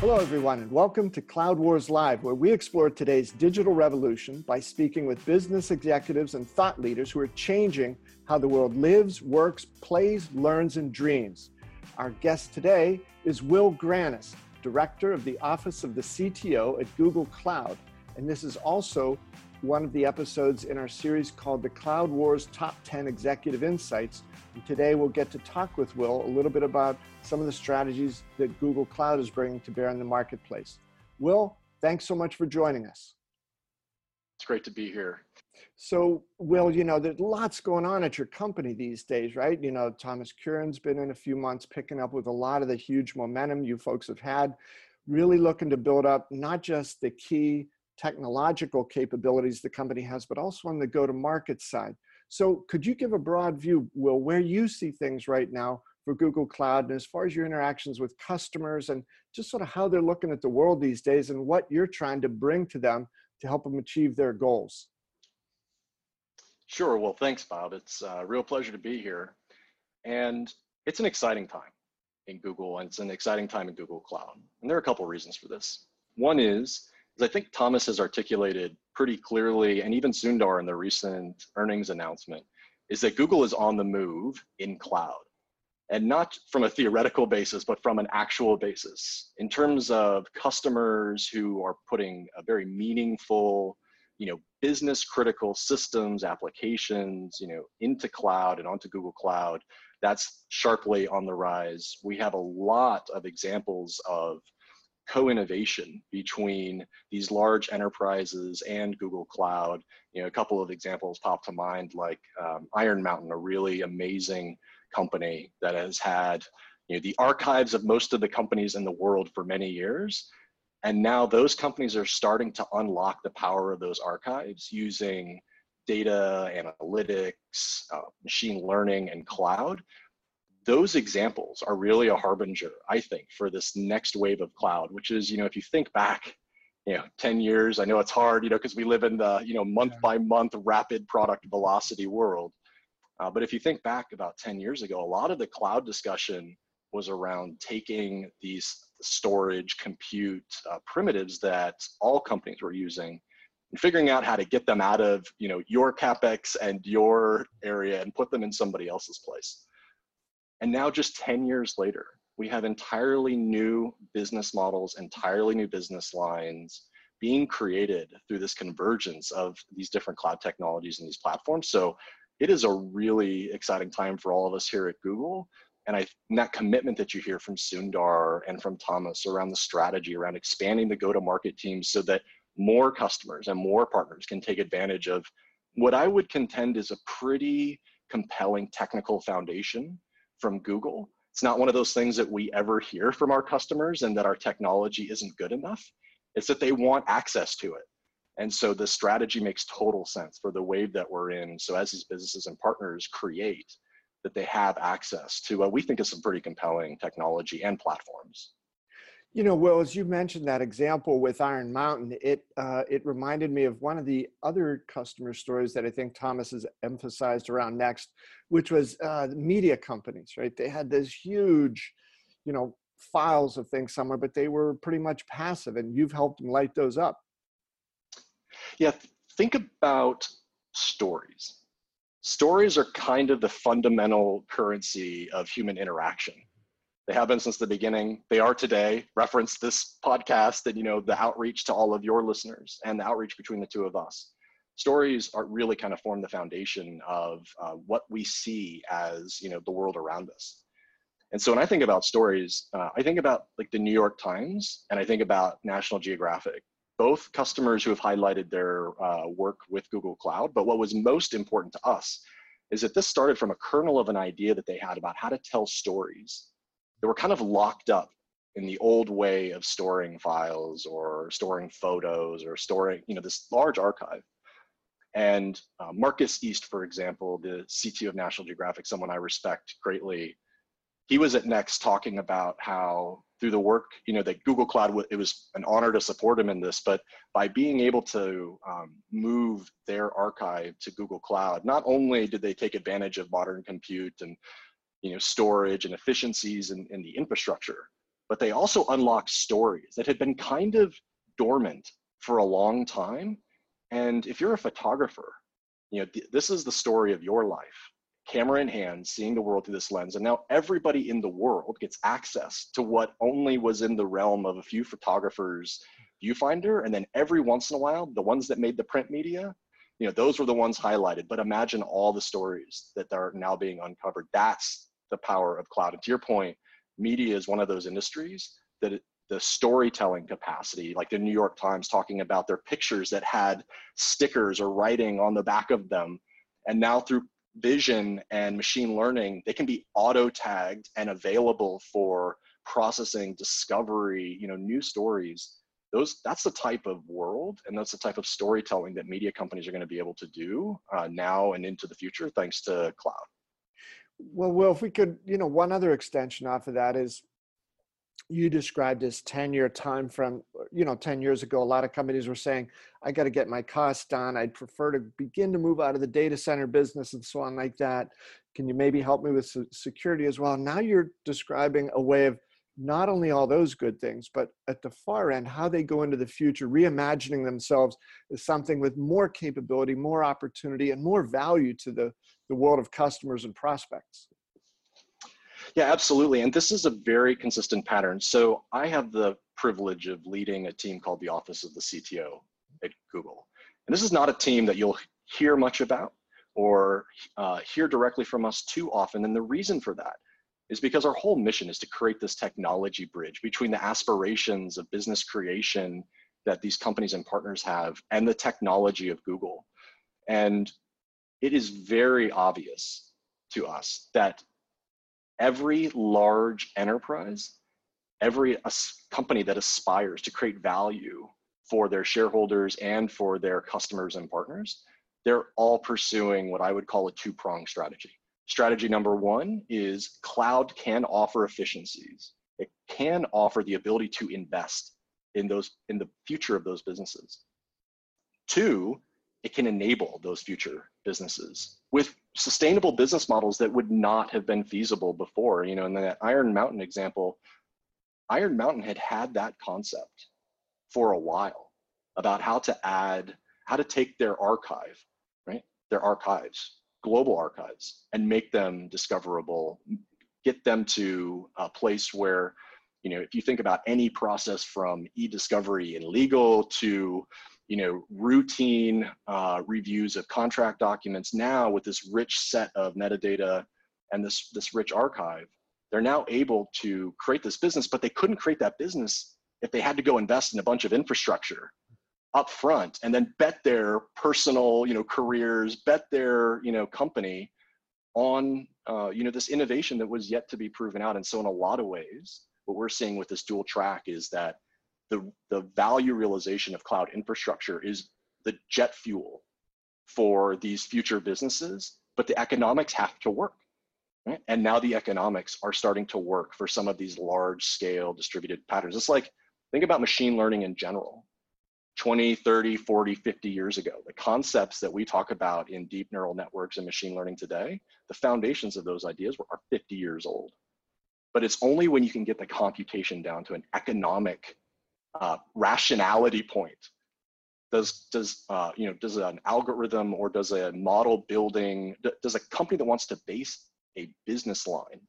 Hello, everyone, and welcome to Cloud Wars Live, where we explore today's digital revolution by speaking with business executives and thought leaders who are changing how the world lives, works, plays, learns, and dreams. Our guest today is Will Grannis, Director of the Office of the CTO at Google Cloud. And this is also one of the episodes in our series called the Cloud Wars Top 10 Executive Insights. And today we'll get to talk with Will a little bit about some of the strategies that Google Cloud is bringing to bear in the marketplace. Will, thanks so much for joining us. It's great to be here. So, Will, you know, there's lots going on at your company these days, right? You know, Thomas Kurian's been in a few months picking up with a lot of the huge momentum you folks have had, really looking to build up not just the key technological capabilities the company has, but also on the go to market side. So, could you give a broad view, Will, where you see things right now for Google Cloud and as far as your interactions with customers and just sort of how they're looking at the world these days and what you're trying to bring to them to help them achieve their goals? Sure. Well, thanks, Bob. It's uh, a real pleasure to be here. And it's an exciting time in Google, and it's an exciting time in Google Cloud. And there are a couple reasons for this. One is I think Thomas has articulated pretty clearly, and even Sundar in the recent earnings announcement, is that Google is on the move in cloud. And not from a theoretical basis, but from an actual basis. In terms of customers who are putting a very meaningful, you know, business critical systems, applications, you know, into cloud and onto Google Cloud, that's sharply on the rise. We have a lot of examples of co-innovation between these large enterprises and Google Cloud. You know, a couple of examples pop to mind, like um, Iron Mountain, a really amazing company that has had you know the archives of most of the companies in the world for many years, and now those companies are starting to unlock the power of those archives using data analytics, uh, machine learning, and cloud those examples are really a harbinger, I think, for this next wave of cloud, which is, you know, if you think back, you know, 10 years, I know it's hard, you know, because we live in the, you know, month by month rapid product velocity world. Uh, but if you think back about 10 years ago, a lot of the cloud discussion was around taking these storage compute uh, primitives that all companies were using and figuring out how to get them out of you know your capex and your area and put them in somebody else's place and now, just 10 years later, we have entirely new business models, entirely new business lines being created through this convergence of these different cloud technologies and these platforms. So it is a really exciting time for all of us here at Google. And, I, and that commitment that you hear from Sundar and from Thomas around the strategy, around expanding the go to market teams so that more customers and more partners can take advantage of what I would contend is a pretty compelling technical foundation from Google. It's not one of those things that we ever hear from our customers and that our technology isn't good enough. It's that they want access to it. And so the strategy makes total sense for the wave that we're in. So as these businesses and partners create, that they have access to what we think is some pretty compelling technology and platforms. You know, Will, as you mentioned that example with Iron Mountain, it uh, it reminded me of one of the other customer stories that I think Thomas has emphasized around Next, which was uh, media companies. Right? They had this huge, you know, files of things somewhere, but they were pretty much passive, and you've helped them light those up. Yeah, think about stories. Stories are kind of the fundamental currency of human interaction they have been since the beginning. They are today. Reference this podcast and you know the outreach to all of your listeners and the outreach between the two of us. Stories are really kind of form the foundation of uh, what we see as you know the world around us. And so when I think about stories, uh, I think about like the New York Times and I think about National Geographic, both customers who have highlighted their uh, work with Google Cloud. But what was most important to us is that this started from a kernel of an idea that they had about how to tell stories that were kind of locked up in the old way of storing files or storing photos or storing, you know, this large archive. And uh, Marcus East, for example, the CTO of National Geographic, someone I respect greatly, he was at Next talking about how through the work, you know, that Google Cloud, it was an honor to support him in this, but by being able to um, move their archive to Google Cloud, not only did they take advantage of modern compute and you know storage and efficiencies in, in the infrastructure but they also unlock stories that had been kind of dormant for a long time. And if you're a photographer, you know, th- this is the story of your life camera in hand, seeing the world through this lens. And now everybody in the world gets access to what only was in the realm of a few photographers' viewfinder. And then every once in a while, the ones that made the print media, you know, those were the ones highlighted. But imagine all the stories that are now being uncovered. That's the power of cloud. And to your point, media is one of those industries that it, the storytelling capacity, like the New York Times talking about their pictures that had stickers or writing on the back of them. And now through vision and machine learning, they can be auto tagged and available for processing, discovery, you know, new stories. Those that's the type of world and that's the type of storytelling that media companies are going to be able to do uh, now and into the future thanks to cloud. Well, well, if we could, you know, one other extension off of that is you described as 10 year time from you know 10 years ago a lot of companies were saying i got to get my costs down. I'd prefer to begin to move out of the data center business and so on like that. Can you maybe help me with security as well? Now you're describing a way of not only all those good things but at the far end how they go into the future reimagining themselves as something with more capability more opportunity and more value to the the world of customers and prospects yeah, absolutely. And this is a very consistent pattern. So I have the privilege of leading a team called the Office of the CTO at Google. And this is not a team that you'll hear much about or uh, hear directly from us too often. And the reason for that is because our whole mission is to create this technology bridge between the aspirations of business creation that these companies and partners have and the technology of Google. And it is very obvious to us that every large enterprise, every company that aspires to create value for their shareholders and for their customers and partners, they're all pursuing what I would call a two pronged strategy. Strategy number one is cloud can offer efficiencies. It can offer the ability to invest in those in the future of those businesses. Two, it can enable those future businesses with sustainable business models that would not have been feasible before. You know, in that Iron Mountain example, Iron Mountain had had that concept for a while about how to add, how to take their archive, right? Their archives, global archives, and make them discoverable, get them to a place where, you know, if you think about any process from e-discovery in legal to you know, routine uh, reviews of contract documents now with this rich set of metadata and this, this rich archive, they're now able to create this business, but they couldn't create that business if they had to go invest in a bunch of infrastructure up front and then bet their personal, you know, careers, bet their, you know, company on, uh, you know, this innovation that was yet to be proven out. And so in a lot of ways, what we're seeing with this dual track is that the, the value realization of cloud infrastructure is the jet fuel for these future businesses, but the economics have to work. Right? And now the economics are starting to work for some of these large scale distributed patterns. It's like, think about machine learning in general. 20, 30, 40, 50 years ago. The concepts that we talk about in deep neural networks and machine learning today, the foundations of those ideas are 50 years old. But it's only when you can get the computation down to an economic uh, rationality point does does uh, you know does an algorithm or does a model building does a company that wants to base a business line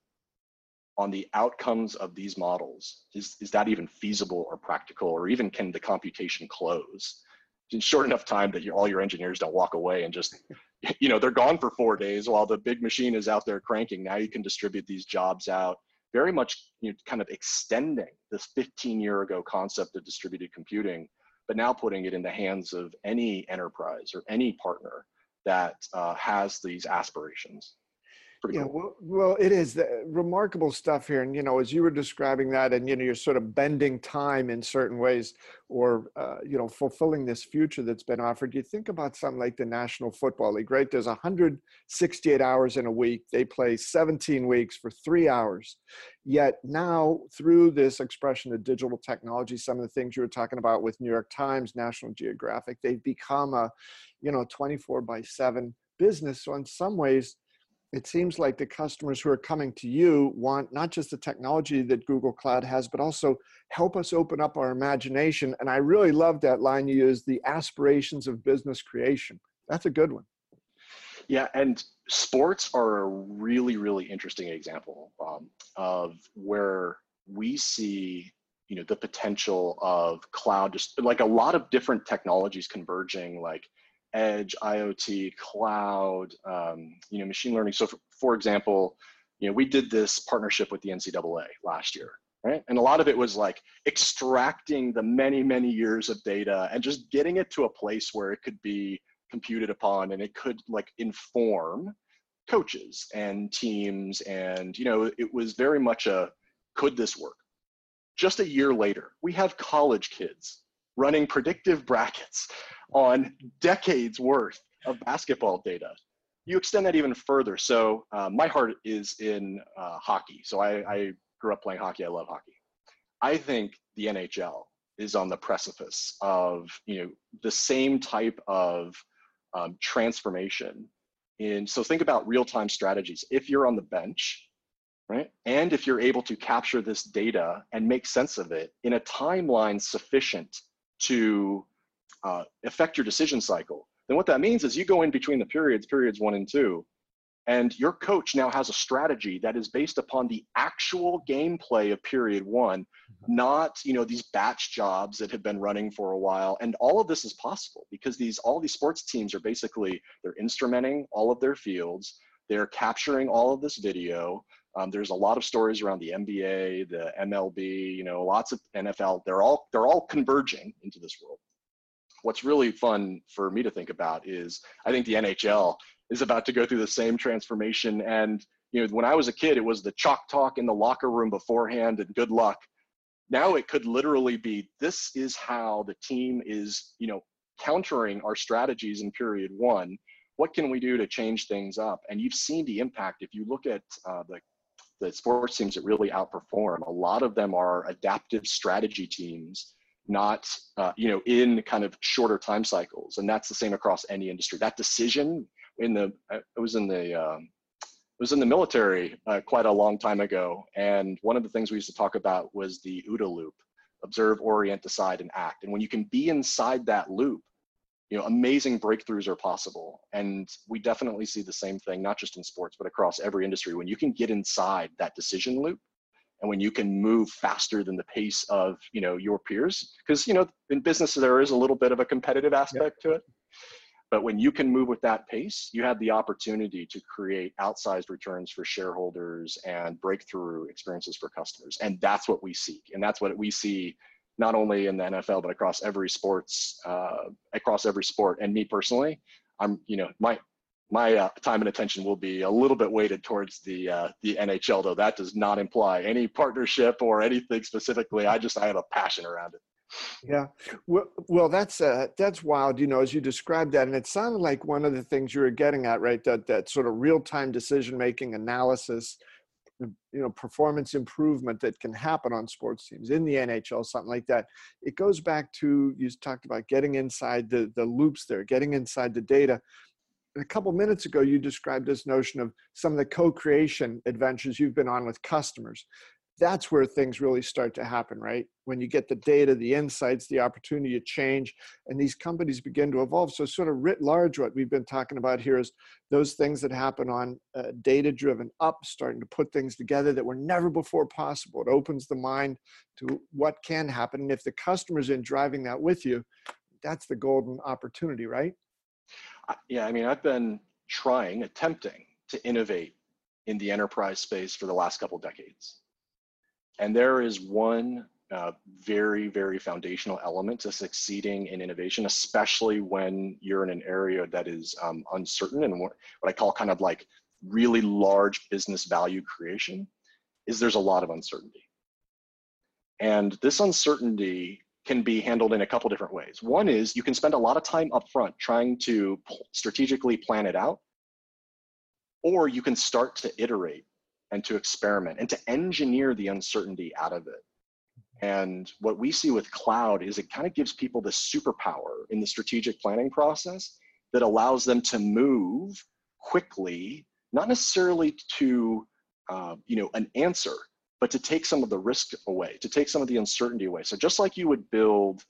on the outcomes of these models is is that even feasible or practical or even can the computation close? In short enough time that you, all your engineers don't walk away and just you know they're gone for four days while the big machine is out there cranking. Now you can distribute these jobs out. Very much you know, kind of extending this 15 year ago concept of distributed computing, but now putting it in the hands of any enterprise or any partner that uh, has these aspirations pretty yeah, cool. Well, well, it is the, remarkable stuff here. And, you know, as you were describing that and, you know, you're sort of bending time in certain ways or, uh, you know, fulfilling this future that's been offered, you think about something like the National Football League, right? There's 168 hours in a week. They play 17 weeks for three hours. Yet now, through this expression of digital technology, some of the things you were talking about with New York Times, National Geographic, they've become a, you know, 24 by 7 business. So in some ways, it seems like the customers who are coming to you want not just the technology that Google Cloud has, but also help us open up our imagination. And I really love that line you use the aspirations of business creation. That's a good one. Yeah, and sports are a really, really interesting example um, of where we see you know the potential of cloud just like a lot of different technologies converging like edge, IoT, cloud, um, you know, machine learning. So for, for example, you know, we did this partnership with the NCAA last year, right? And a lot of it was like extracting the many, many years of data and just getting it to a place where it could be computed upon and it could like inform coaches and teams. And, you know, it was very much a, could this work? Just a year later, we have college kids running predictive brackets on decades worth of basketball data. You extend that even further. So uh, my heart is in uh, hockey. So I, I grew up playing hockey. I love hockey. I think the NHL is on the precipice of you know the same type of um, transformation. And so think about real-time strategies. If you're on the bench, right, and if you're able to capture this data and make sense of it in a timeline sufficient to uh, affect your decision cycle, then what that means is you go in between the periods, periods one and two, and your coach now has a strategy that is based upon the actual gameplay of period one, mm-hmm. not you know these batch jobs that have been running for a while. And all of this is possible because these all these sports teams are basically they're instrumenting all of their fields, they're capturing all of this video. Um, there's a lot of stories around the NBA, the MLB, you know, lots of NFL. They're all they're all converging into this world what's really fun for me to think about is I think the NHL is about to go through the same transformation. And you know, when I was a kid, it was the chalk talk in the locker room beforehand and good luck. Now it could literally be this is how the team is, you know, countering our strategies in period one. What can we do to change things up? And you've seen the impact. If you look at uh, the the sports teams that really outperform, a lot of them are adaptive strategy teams not uh, you know in kind of shorter time cycles. And that's the same across any industry. That decision in the it was in the um, it was in the military uh, quite a long time ago. And one of the things we used to talk about was the OODA loop observe orient decide and act. And when you can be inside that loop you know amazing breakthroughs are possible. And we definitely see the same thing not just in sports but across every industry. When you can get inside that decision loop and when you can move faster than the pace of you know your peers because you know in business there is a little bit of a competitive aspect yep. to it. But when you can move with that pace you have the opportunity to create outsized returns for shareholders and breakthrough experiences for customers. And that's what we seek. And that's what we see not only in the nfl but across every sports uh, across every sport and me personally i'm you know my my uh, time and attention will be a little bit weighted towards the uh, the NHL, though that does not imply any partnership or anything specifically. I just I have a passion around it. Yeah, well, well, that's uh, that's wild. You know, as you described that, and it sounded like one of the things you were getting at, right? That that sort of real time decision making analysis, you know, performance improvement that can happen on sports teams in the NHL, something like that. It goes back to you talked about getting inside the the loops there, getting inside the data a couple minutes ago, you described this notion of some of the co-creation adventures you've been on with customers. That's where things really start to happen, right? When you get the data, the insights, the opportunity to change, and these companies begin to evolve. So, sort of writ large, what we've been talking about here is those things that happen on uh, data driven up, starting to put things together that were never before possible. It opens the mind to what can happen. And if the customer's in driving that with you, that's the golden opportunity, right? yeah, I mean, I've been trying, attempting to innovate in the enterprise space for the last couple decades. And there is one uh, very, very foundational element to succeeding in innovation, especially when you're in an area that is um, uncertain and what, what I call kind of like really large business value creation, is there's a lot of uncertainty. And this uncertainty can be handled in a couple different ways. One is you can spend a lot of time upfront trying to strategically plan it out, or you can start to iterate and to experiment and to engineer the uncertainty out of it. And what we see with cloud is it kind of gives people the superpower in the strategic planning process that allows them to move quickly not necessarily to uh, you know an answer, but to take some of the risk away, to take some of the uncertainty away. So just like you would build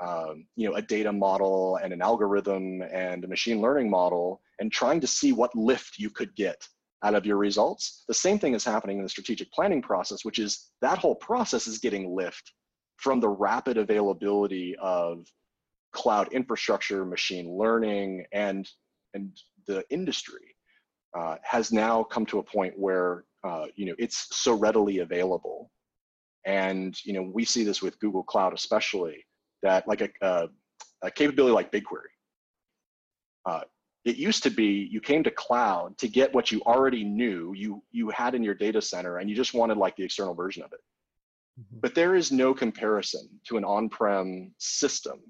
um, you know a data model and an algorithm and a machine learning model and trying to see what lift you could get out of your results. The same thing is happening in the strategic planning process, which is that whole process is getting lift from the rapid availability of cloud infrastructure, machine learning, and, and the industry uh, has now come to a point where uh, you know it's so readily available. And you know we see this with Google Cloud especially that like a, a, a capability like BigQuery. Uh, it used to be you came to cloud to get what you already knew you you had in your data center and you just wanted like the external version of it mm-hmm. but there is no comparison to an on-prem system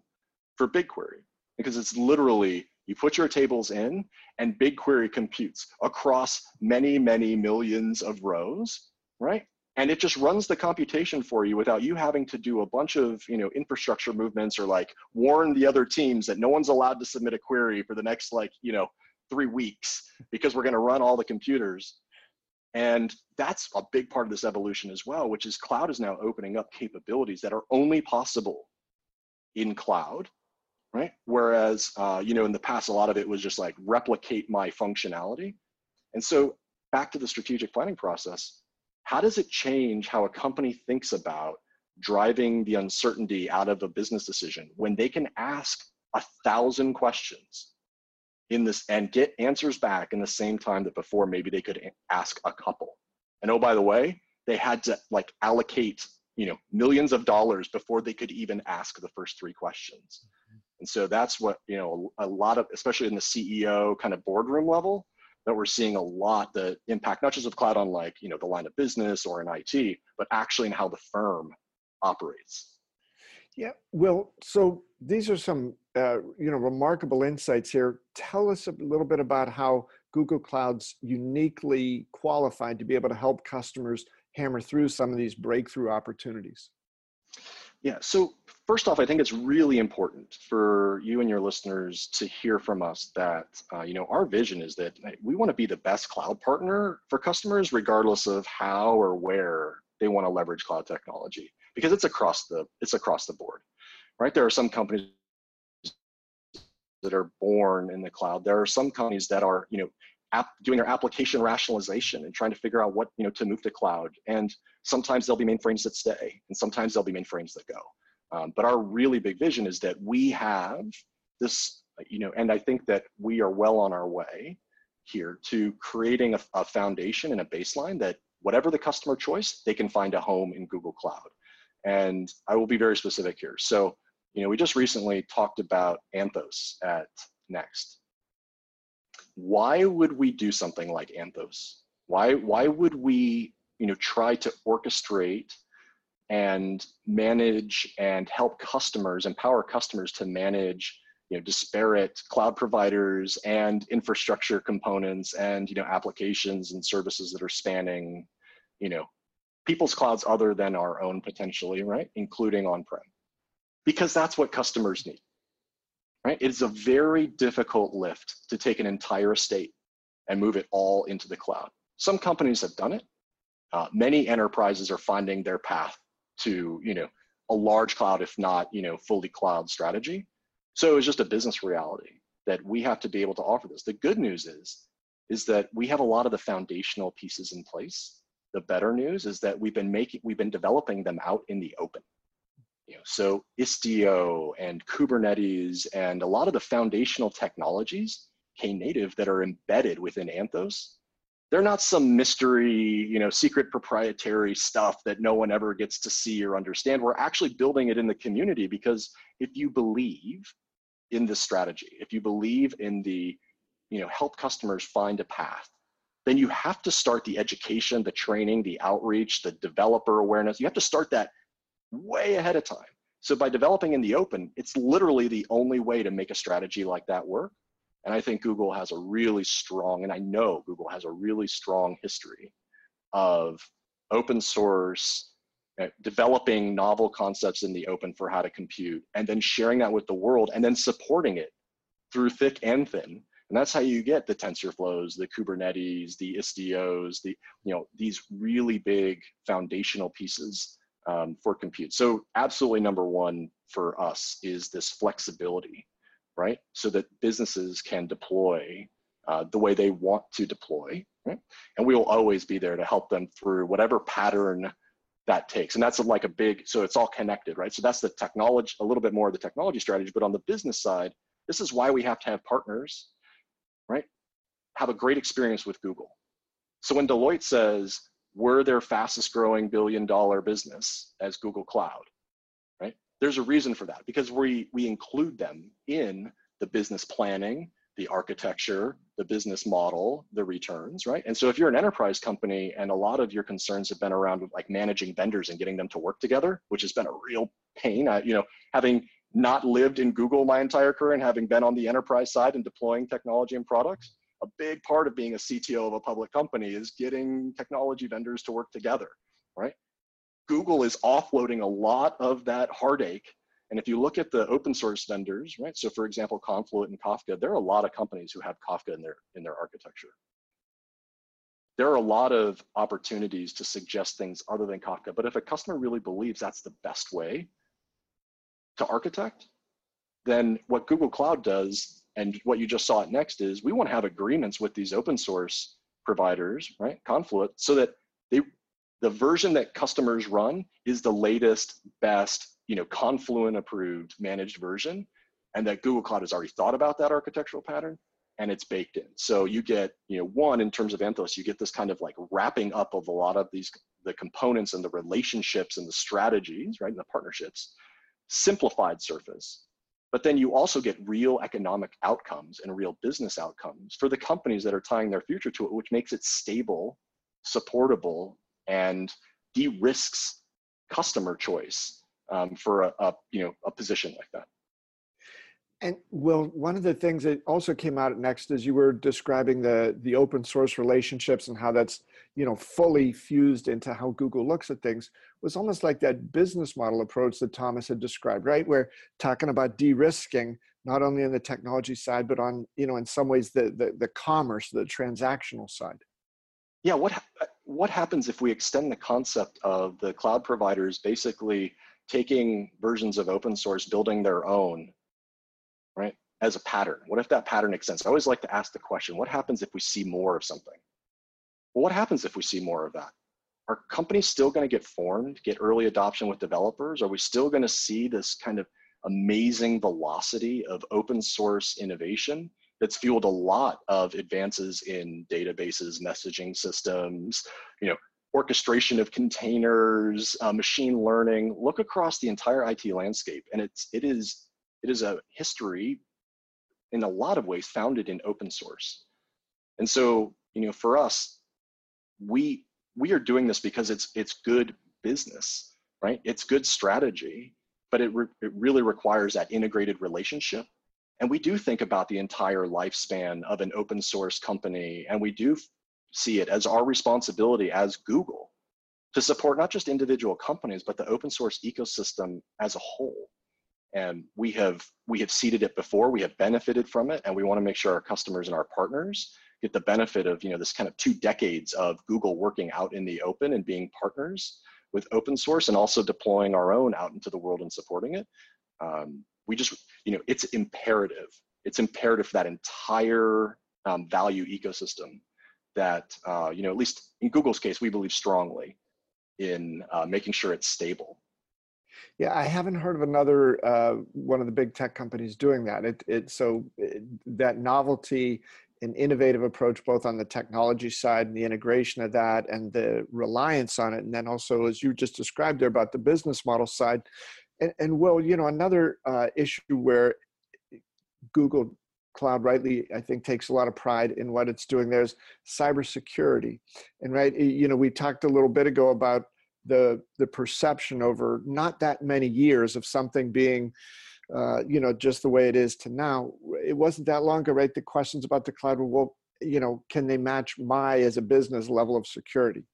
for bigquery because it's literally you put your tables in and bigquery computes across many many millions of rows right and it just runs the computation for you without you having to do a bunch of you know infrastructure movements or like warn the other teams that no one's allowed to submit a query for the next like you know three weeks because we're going to run all the computers. And that's a big part of this evolution as well which is cloud is now opening up capabilities that are only possible in cloud right? Whereas uh, you know in the past a lot of it was just like replicate my functionality. And so back to the strategic planning process how does it change how a company thinks about driving the uncertainty out of a business decision when they can ask a thousand questions in this and get answers back in the same time that before maybe they could ask a couple? And oh by the way they had to like allocate you know millions of dollars before they could even ask the first three questions. Mm-hmm. And so that's what you know a lot of especially in the ceo kind of boardroom level that we're seeing a lot the impact not just of cloud on like you know the line of business or in IT, but actually in how the firm operates. Yeah, well, so these are some uh, you know remarkable insights here. Tell us a little bit about how Google Cloud's uniquely qualified to be able to help customers hammer through some of these breakthrough opportunities. Yeah, so first off, I think it's really important for you and your listeners to hear from us that, uh, you know, our vision is that we want to be the best cloud partner for customers, regardless of how or where they want to leverage cloud technology, because it's across the, it's across the board, right? There are some companies that are born in the cloud. There are some companies that are, you know, app, doing their application rationalization and trying to figure out what you know to move to cloud. And sometimes there'll be mainframes that stay, and sometimes there'll be mainframes that go. Um, but our really big vision is that we have this, you know, and I think that we are well on our way here to creating a, a foundation and a baseline that whatever the customer choice, they can find a home in Google Cloud. And I will be very specific here. So, you know, we just recently talked about Anthos at Next why would we do something like Anthos? Why, why would we you know, try to orchestrate and manage and help customers, empower customers to manage you know, disparate cloud providers and infrastructure components and you know, applications and services that are spanning you know, people's clouds other than our own potentially, right? Including on-prem. Because that's what customers need right? It's a very difficult lift to take an entire estate and move it all into the cloud. Some companies have done it. Uh, many enterprises are finding their path to, you know, a large cloud, if not, you know, fully cloud strategy. So it's just a business reality that we have to be able to offer this. The good news is, is that we have a lot of the foundational pieces in place. The better news is that we've been making, we've been developing them out in the open. You know, so Istio and Kubernetes and a lot of the foundational technologies, Knative, that are embedded within Anthos, they're not some mystery, you know, secret proprietary stuff that no one ever gets to see or understand. We're actually building it in the community because if you believe in this strategy, if you believe in the, you know, help customers find a path, then you have to start the education, the training, the outreach, the developer awareness. You have to start that way ahead of time. So by developing in the open, it's literally the only way to make a strategy like that work. And I think Google has a really strong, and I know Google has a really strong history of open source, uh, developing novel concepts in the open for how to compute, and then sharing that with the world, and then supporting it through thick and thin. And that's how you get the TensorFlows, the Kubernetes, the Istios, the, you know, these really big foundational pieces um, for compute. So absolutely number one for us is this flexibility, right? So that businesses can deploy uh, the way they want to deploy, right? And we will always be there to help them through whatever pattern that takes. And that's like a big, so it's all connected, right? So that's the technology, a little bit more of the technology strategy, but on the business side, this is why we have to have partners, right? Have a great experience with Google. So when Deloitte says we're their fastest growing billion dollar business as Google Cloud? There's a reason for that because we, we include them in the business planning, the architecture, the business model, the returns, right? And so if you're an enterprise company and a lot of your concerns have been around like managing vendors and getting them to work together, which has been a real pain, you know, having not lived in Google my entire career and having been on the enterprise side and deploying technology and products, a big part of being a CTO of a public company is getting technology vendors to work together, right? Google is offloading a lot of that heartache and if you look at the open source vendors, right? So for example, Confluent and Kafka, there are a lot of companies who have Kafka in their, in their architecture. There are a lot of opportunities to suggest things other than Kafka, but if a customer really believes that's the best way to architect, then what Google Cloud does and what you just saw it next is we want to have agreements with these open source providers, right? Confluent, so that they the version that customers run is the latest, best, you know, Confluent approved managed version, and that Google Cloud has already thought about that architectural pattern and it's baked in. So you get, you know, one in terms of Anthos, you get this kind of like wrapping up of a lot of these the components and the relationships and the strategies, right, and the partnerships, simplified surface. But then you also get real economic outcomes and real business outcomes for the companies that are tying their future to it, which makes it stable, supportable, and de-risks customer choice um, for a, a, you know a position like that. And well, one of the things that also came out next is you were describing the the open source relationships and how that's you know fully fused into how Google looks at things was almost like that business model approach that Thomas had described, right? Where talking about de-risking not only on the technology side, but on you know in some ways the the, the commerce, the transactional side. Yeah, what uh, what happens if we extend the concept of the cloud providers basically taking versions of open source, building their own, right, as a pattern? What if that pattern extends? I always like to ask the question, what happens if we see more of something? Well, what happens if we see more of that? Are companies still going to get formed, get early adoption with developers? Are we still going to see this kind of amazing velocity of open source innovation that's fueled a lot of advances in databases, messaging systems, you know, orchestration of containers, uh, machine learning, look across the entire IT landscape. And it's, it is, it is a history in a lot of ways founded in open source. And so, you know, for us, we, we are doing this because it's, it's good business, right? It's good strategy, but it, re it really requires that integrated relationship and we do think about the entire lifespan of an open source company, and we do see it as our responsibility as Google to support not just individual companies, but the open source ecosystem as a whole. And we have we have seeded it before, we have benefited from it, and we want to make sure our customers and our partners get the benefit of you know this kind of two decades of Google working out in the open and being partners with open source and also deploying our own out into the world and supporting it. Um, we just you know it's imperative. It's imperative for that entire um, value ecosystem that, uh, you know, at least in Google's case, we believe strongly in uh, making sure it's stable. Yeah, I haven't heard of another uh, one of the big tech companies doing that. It, it so it, that novelty and innovative approach, both on the technology side and the integration of that, and the reliance on it, and then also, as you just described there, about the business model side. And, and well, you know, another uh, issue where Google cloud rightly i think takes a lot of pride in what it's doing there's cybersecurity. And right you know we talked a little bit ago about the the perception over not that many years of something being uh, you know just the way it is to now. It wasn't that long ago right the questions about the cloud were well you know can they match my as a business level of security?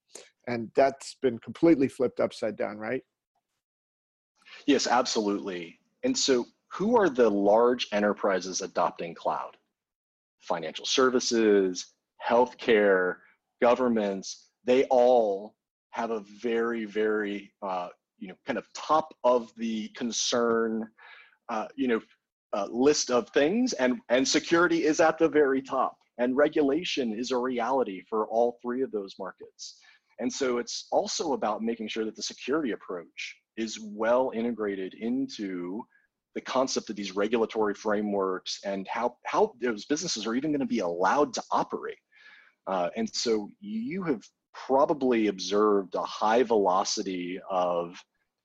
And that's been completely flipped upside down right yes absolutely and so who are the large enterprises adopting cloud? financial services, healthcare, governments, they all have a very, very, uh, you know, kind of top of the concern, uh, you know, uh, list of things, and and security is at the very top, and regulation is a reality for all three of those markets. And so it's also about making sure that the security approach is well integrated into the concept of these regulatory frameworks and how, how those businesses are even going to be allowed to operate. Uh, and so you have probably observed a high velocity of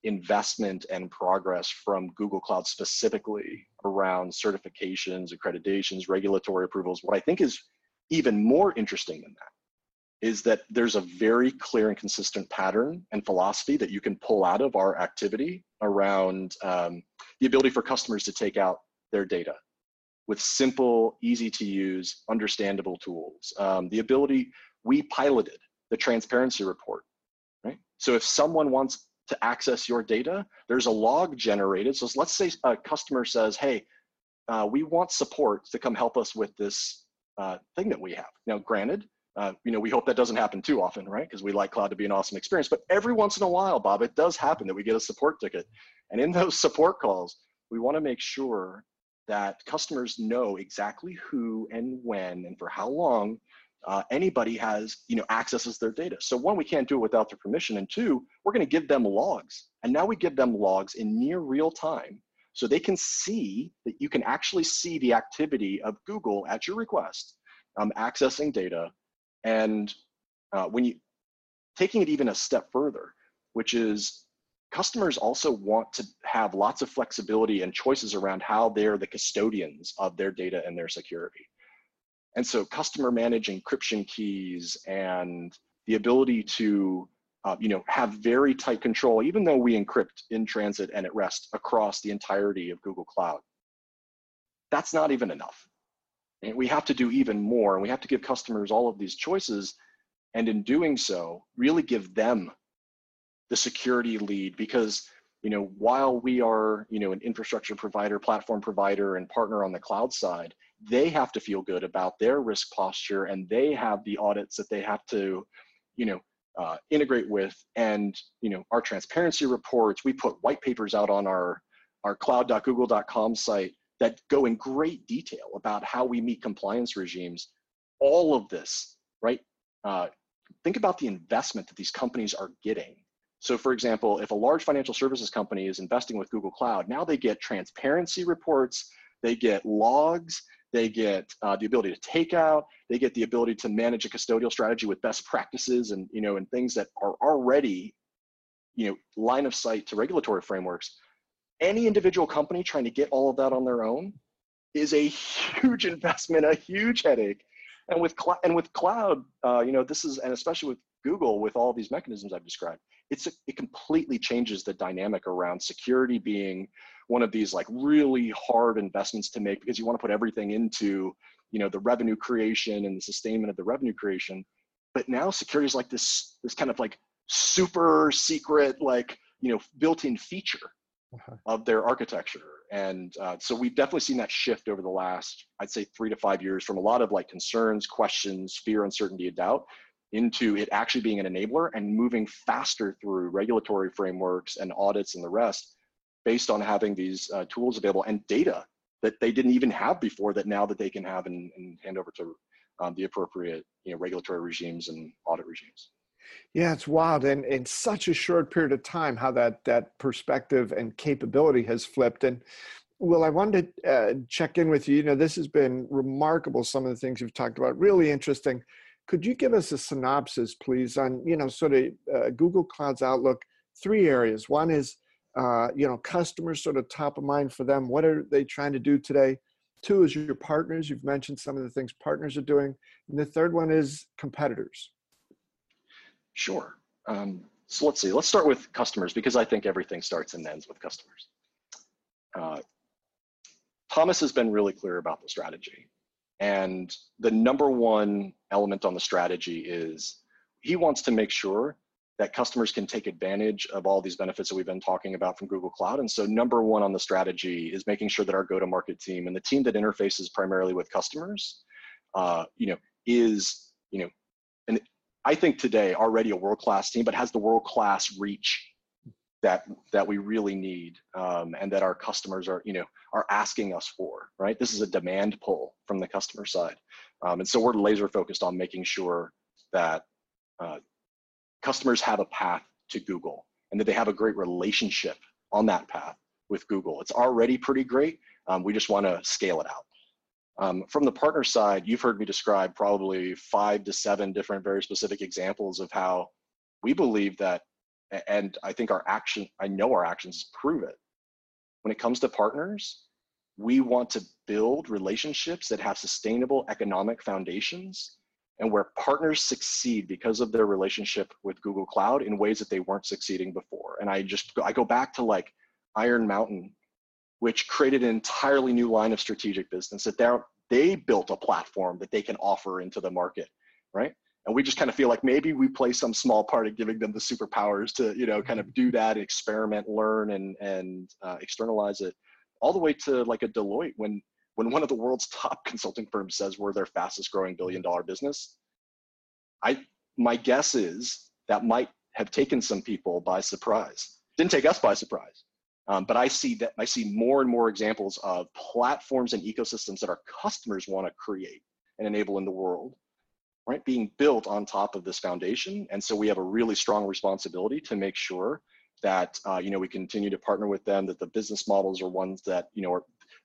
investment and progress from Google Cloud specifically around certifications, accreditations, regulatory approvals. What I think is even more interesting than that is that there's a very clear and consistent pattern and philosophy that you can pull out of our activity around um, the ability for customers to take out their data with simple, easy to use, understandable tools. Um, the ability, we piloted the transparency report, right? So if someone wants to access your data, there's a log generated. So let's say a customer says, hey, uh, we want support to come help us with this uh, thing that we have. Now, granted, uh, you know, we hope that doesn't happen too often, right? Because we like cloud to be an awesome experience. But every once in a while, Bob, it does happen that we get a support ticket. And in those support calls, we want to make sure that customers know exactly who and when and for how long uh, anybody has, you know, accesses their data. So one, we can't do it without their permission. And two, we're going to give them logs. And now we give them logs in near real time so they can see that you can actually see the activity of Google at your request, um, accessing data and uh, when you taking it even a step further, which is customers also want to have lots of flexibility and choices around how they're the custodians of their data and their security. And so customer manage encryption keys and the ability to uh, you know, have very tight control, even though we encrypt in transit and at rest across the entirety of Google Cloud. That's not even enough. And we have to do even more, and we have to give customers all of these choices. And in doing so, really give them the security lead because you know while we are you know an infrastructure provider platform provider and partner on the cloud side they have to feel good about their risk posture and they have the audits that they have to you know uh, integrate with and you know our transparency reports we put white papers out on our our cloud.google.com site that go in great detail about how we meet compliance regimes. All of this, right? Uh, think about the investment that these companies are getting. So, for example, if a large financial services company is investing with Google Cloud, now they get transparency reports, they get logs, they get uh, the ability to take out, they get the ability to manage a custodial strategy with best practices and you know and things that are already you know line of sight to regulatory frameworks any individual company trying to get all of that on their own is a huge investment, a huge headache. And with cl- and with cloud, uh, you know, this is and especially with Google, with all these mechanisms I've described, it's a, it completely changes the dynamic around security being one of these like really hard investments to make because you want to put everything into you know the revenue creation and the sustainment of the revenue creation. But now security is like this this kind of like super secret like you know built-in feature uh-huh. of their architecture. And uh, so we've definitely seen that shift over the last, I'd say, three to five years from a lot of like concerns, questions, fear, uncertainty, and doubt into it actually being an enabler and moving faster through regulatory frameworks and audits and the rest based on having these uh, tools available and data that they didn't even have before that now that they can have and, and hand over to um, the appropriate you know, regulatory regimes and audit regimes. Yeah, it's wild, and in such a short period of time, how that that perspective and capability has flipped. And well, I wanted to uh, check in with you. You know, this has been remarkable. Some of the things you've talked about, really interesting. Could you give us a synopsis, please, on you know, sort of uh, Google Cloud's outlook? Three areas. One is uh, you know, customers sort of top of mind for them. What are they trying to do today? Two is your partners. You've mentioned some of the things partners are doing. And the third one is competitors. Sure. Um, so let's see, let's start with customers because I think everything starts and ends with customers. Uh, Thomas has been really clear about the strategy. And the number one element on the strategy is he wants to make sure that customers can take advantage of all these benefits that we've been talking about from Google Cloud. And so number one on the strategy is making sure that our go-to-market team and the team that interfaces primarily with customers uh, you know, is, you know, and I think today already a world-class team, but has the world-class reach that that we really need um, and that our customers are you know are asking us for right? This is a demand pull from the customer side. Um, and so we're laser focused on making sure that uh, customers have a path to google and that they have a great relationship on that path with google. It's already pretty great. Um, we just want to scale it out um, from the partner side you've heard me describe probably five to seven different very specific examples of how we believe that and I think our action, I know our actions prove it. When it comes to partners, we want to build relationships that have sustainable economic foundations and where partners succeed because of their relationship with Google Cloud in ways that they weren't succeeding before. And I just, I go back to like Iron Mountain, which created an entirely new line of strategic business that they built a platform that they can offer into the market, right? and we just kind of feel like maybe we play some small part in giving them the superpowers to you know kind of do that experiment learn and and uh, externalize it all the way to like a deloitte when when one of the world's top consulting firms says we're their fastest growing billion dollar business. I my guess is that might have taken some people by surprise. Didn't take us by surprise um, but i see that i see more and more examples of platforms and ecosystems that our customers want to create and enable in the world right, being built on top of this foundation. And so we have a really strong responsibility to make sure that uh, you know we continue to partner with them, that the business models are ones that you know are,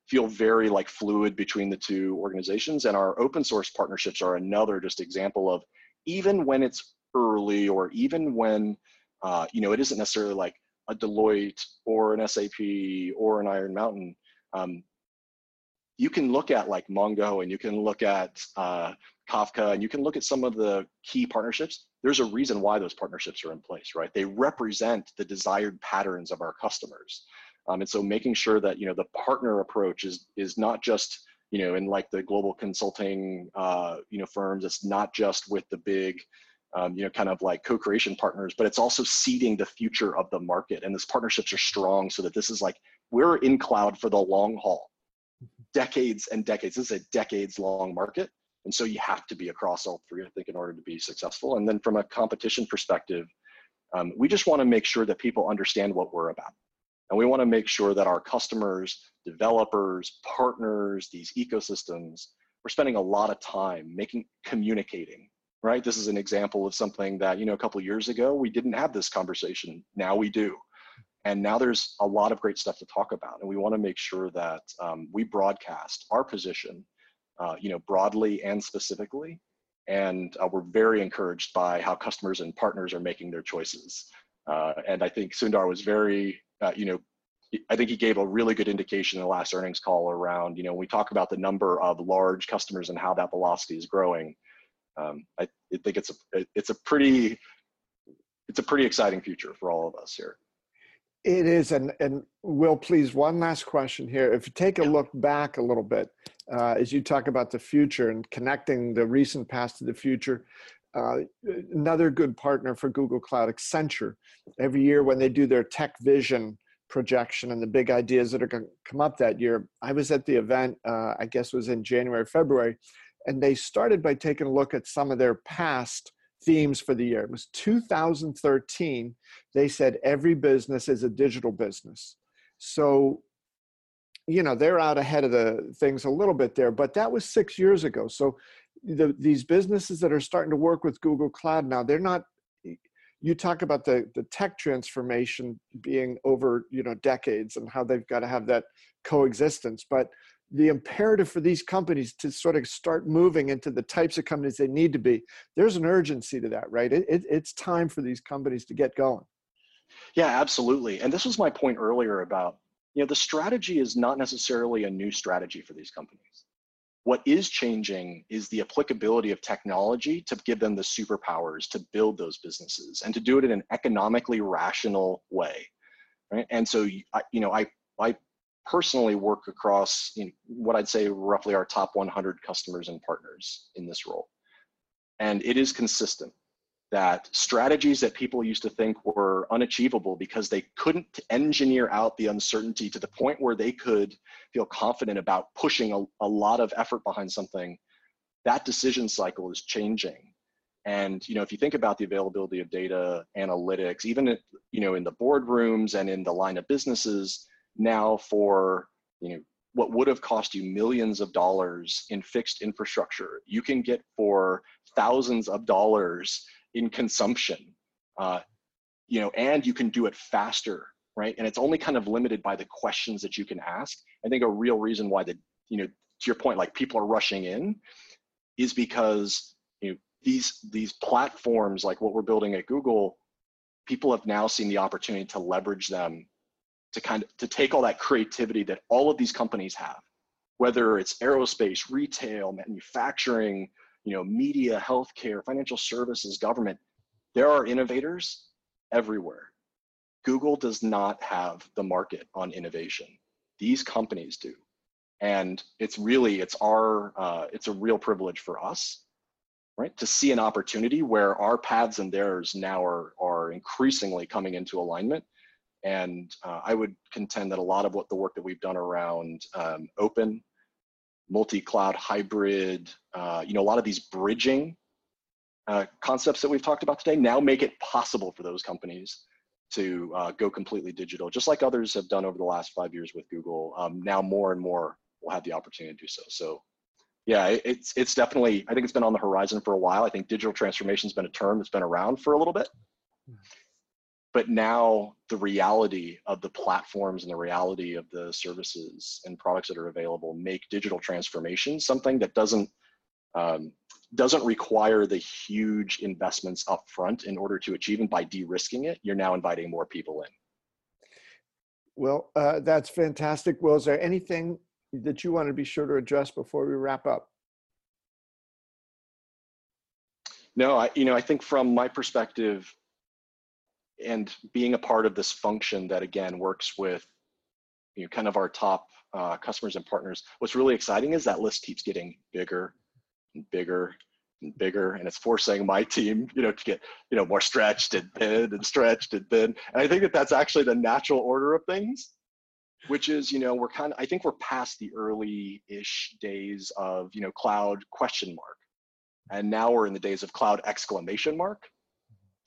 feel very like fluid between the two organizations. And our open source partnerships are another just example of even when it's early or even when uh, you know it isn't necessarily like a Deloitte or an SAP or an Iron Mountain. Um, you can look at like Mongo and you can look at uh, Kafka, and you can look at some of the key partnerships. There's a reason why those partnerships are in place, right? They represent the desired patterns of our customers. Um, and so making sure that, you know, the partner approach is, is not just, you know, in like the global consulting, uh, you know, firms, it's not just with the big, um, you know, kind of like co-creation partners, but it's also seeding the future of the market. And these partnerships are strong so that this is like, we're in cloud for the long haul, decades and decades. This is a decades long market. And so you have to be across all three, I think, in order to be successful. And then from a competition perspective, um, we just want to make sure that people understand what we're about. And we want to make sure that our customers, developers, partners, these ecosystems, we're spending a lot of time making communicating, right? This is an example of something that, you know, a couple years ago, we didn't have this conversation. Now we do. And now there's a lot of great stuff to talk about. And we want to make sure that um, we broadcast our position uh, you know, broadly and specifically. And uh, we're very encouraged by how customers and partners are making their choices. Uh, and I think Sundar was very, uh, you know, I think he gave a really good indication in the last earnings call around, you know, we talk about the number of large customers and how that velocity is growing. Um, I, think it's a it's a pretty it's a pretty exciting future for all of us here. It is, and and Will, please, one last question here. If you take a look back a little bit, uh, as you talk about the future and connecting the recent past to the future, uh, another good partner for Google Cloud, Accenture. Every year when they do their tech vision projection and the big ideas that are going to come up that year, I was at the event. Uh, I guess was in January, February, and they started by taking a look at some of their past themes for the year. It was 2013. They said every business is a digital business. So, you know, they're out ahead of the things a little bit there, but that was six years ago. So, the, these businesses that are starting to work with Google Cloud now, they're not. You talk about the the tech transformation being over you know decades and how they've got to have that coexistence, but the imperative for these companies to sort of start moving into the types of companies they need to be there's an urgency to that right? It, it, it's time for these companies to get going. Yeah absolutely. And this was my point earlier about you know the strategy is not necessarily a new strategy for these companies. What is changing is the applicability of technology to give them the superpowers to build those businesses and to do it in an economically rational way right? And so you know i i personally work across you know, what I'd say roughly our top 100 customers and partners in this role. And it is consistent that strategies that people used to think were unachievable because they couldn't engineer out the uncertainty to the point where they could feel confident about pushing a, a lot of effort behind something that decision cycle is changing. And you know, if you think about the availability of data analytics, even you know in the boardrooms and in the line of businesses now for you know what would have cost you millions of dollars in fixed infrastructure, you can get for thousands of dollars in consumption. Uh, you know, and you can do it faster, right? And it's only kind of limited by the questions that you can ask. I think a real reason why the you know to your point, like people are rushing in, is because you know these these platforms like what we're building at Google, people have now seen the opportunity to leverage them to kind of to take all that creativity that all of these companies have, whether it's aerospace, retail, manufacturing, you know, media, healthcare, financial services, government. There are innovators everywhere. Google does not have the market on innovation. These companies do and it's really it's our uh, it's a real privilege for us right to see an opportunity where our paths and theirs now are are increasingly coming into alignment and uh, i would contend that a lot of what the work that we've done around um, open multi-cloud hybrid uh, you know a lot of these bridging uh, concepts that we've talked about today now make it possible for those companies to uh, go completely digital just like others have done over the last five years with google um, now more and more will have the opportunity to do so. So yeah, it's it's definitely I think it's been on the horizon for a while. I think digital transformation has been a term that's been around for a little bit. But now the reality of the platforms and the reality of the services and products that are available make digital transformation something that doesn't um, doesn't require the huge investments up front in order to achieve and by de-risking it you're now inviting more people in well uh, that's fantastic will is there anything that you want to be sure to address before we wrap up? No, I, you know, I think from my perspective, and being a part of this function that again works with, you know, kind of our top uh, customers and partners, what's really exciting is that list keeps getting bigger and bigger and bigger, and it's forcing my team, you know, to get, you know, more stretched and thin and stretched and thin. And I think that that's actually the natural order of things which is you know we're kind of i think we're past the early-ish days of you know cloud question mark and now we're in the days of cloud exclamation mark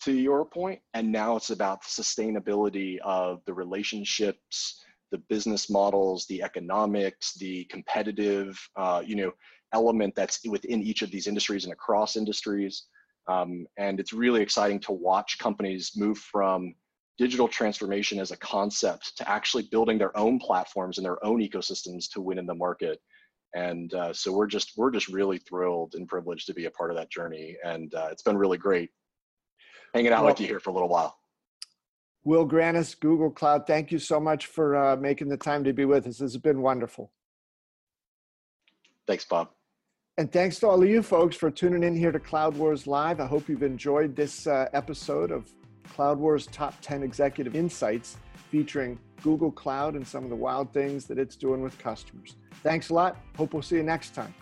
to your point and now it's about the sustainability of the relationships the business models the economics the competitive uh, you know element that's within each of these industries and across industries. Um, and it's really exciting to watch companies move from digital transformation as a concept to actually building their own platforms and their own ecosystems to win in the market. And uh, so we're just we're just really thrilled and privileged to be a part of that journey. And uh, it's been really great hanging out well, with you here for a little while will grannis google cloud thank you so much for uh, making the time to be with us this has been wonderful thanks bob and thanks to all of you folks for tuning in here to cloud wars live i hope you've enjoyed this uh, episode of Cloud Wars Top 10 Executive Insights featuring Google Cloud and some of the wild things that it's doing with customers. Thanks a lot. Hope we'll see you next time.